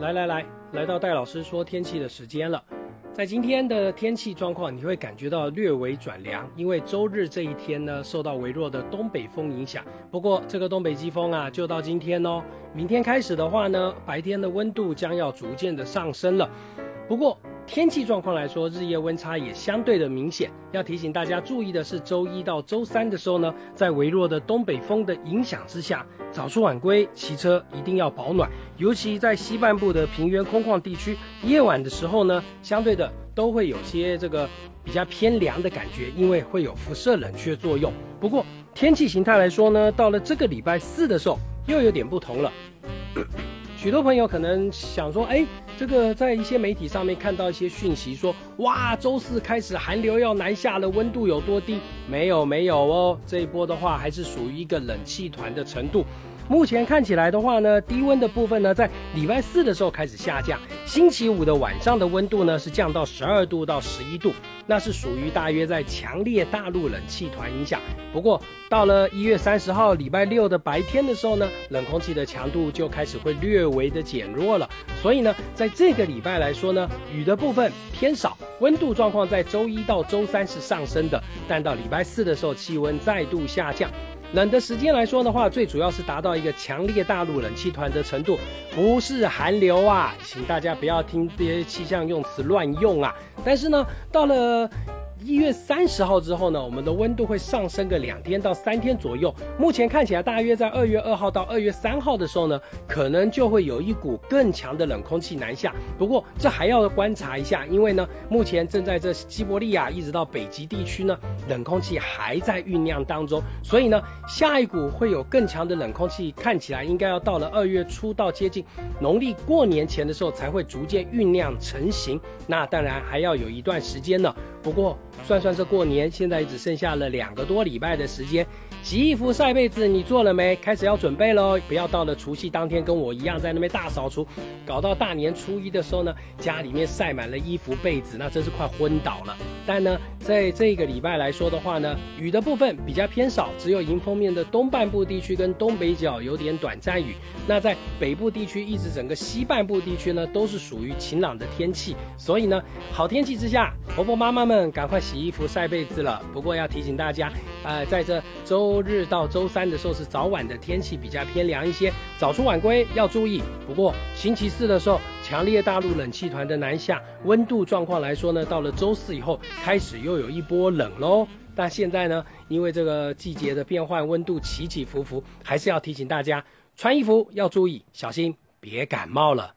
来来来，来到戴老师说天气的时间了。在今天的天气状况，你会感觉到略微转凉，因为周日这一天呢，受到微弱的东北风影响。不过这个东北季风啊，就到今天哦。明天开始的话呢，白天的温度将要逐渐的上升了。不过天气状况来说，日夜温差也相对的明显。要提醒大家注意的是，周一到周三的时候呢，在微弱的东北风的影响之下，早出晚归骑车一定要保暖。尤其在西半部的平原空旷地区，夜晚的时候呢，相对的都会有些这个比较偏凉的感觉，因为会有辐射冷却作用。不过天气形态来说呢，到了这个礼拜四的时候，又有点不同了。许多朋友可能想说，哎，这个在一些媒体上面看到一些讯息，说，哇，周四开始寒流要南下了，温度有多低？没有，没有哦，这一波的话还是属于一个冷气团的程度。目前看起来的话呢，低温的部分呢，在礼拜四的时候开始下降，星期五的晚上的温度呢是降到十二度到十一度，那是属于大约在强烈大陆冷气团影响。不过到了一月三十号礼拜六的白天的时候呢，冷空气的强度就开始会略微的减弱了。所以呢，在这个礼拜来说呢，雨的部分偏少，温度状况在周一到周三是上升的，但到礼拜四的时候气温再度下降。冷的时间来说的话，最主要是达到一个强烈大陆冷气团的程度，不是寒流啊，请大家不要听这些气象用词乱用啊。但是呢，到了。一月三十号之后呢，我们的温度会上升个两天到三天左右。目前看起来，大约在二月二号到二月三号的时候呢，可能就会有一股更强的冷空气南下。不过这还要观察一下，因为呢，目前正在这西伯利亚一直到北极地区呢，冷空气还在酝酿当中。所以呢，下一股会有更强的冷空气，看起来应该要到了二月初到接近农历过年前的时候才会逐渐酝酿成型。那当然还要有一段时间呢。不过算算这过年，现在只剩下了两个多礼拜的时间。洗衣服、晒被子，你做了没？开始要准备喽！不要到了除夕当天跟我一样在那边大扫除，搞到大年初一的时候呢，家里面晒满了衣服、被子，那真是快昏倒了。但呢，在这个礼拜来说的话呢，雨的部分比较偏少，只有迎风面的东半部地区跟东北角有点短暂雨。那在北部地区一直整个西半部地区呢，都是属于晴朗的天气。所以呢，好天气之下，婆婆妈妈们赶快洗衣服、晒被子了。不过要提醒大家，呃，在这周。周日到周三的时候是早晚的天气比较偏凉一些，早出晚归要注意。不过星期四的时候，强烈大陆冷气团的南下，温度状况来说呢，到了周四以后开始又有一波冷喽。但现在呢，因为这个季节的变换，温度起起伏伏，还是要提醒大家穿衣服要注意，小心别感冒了。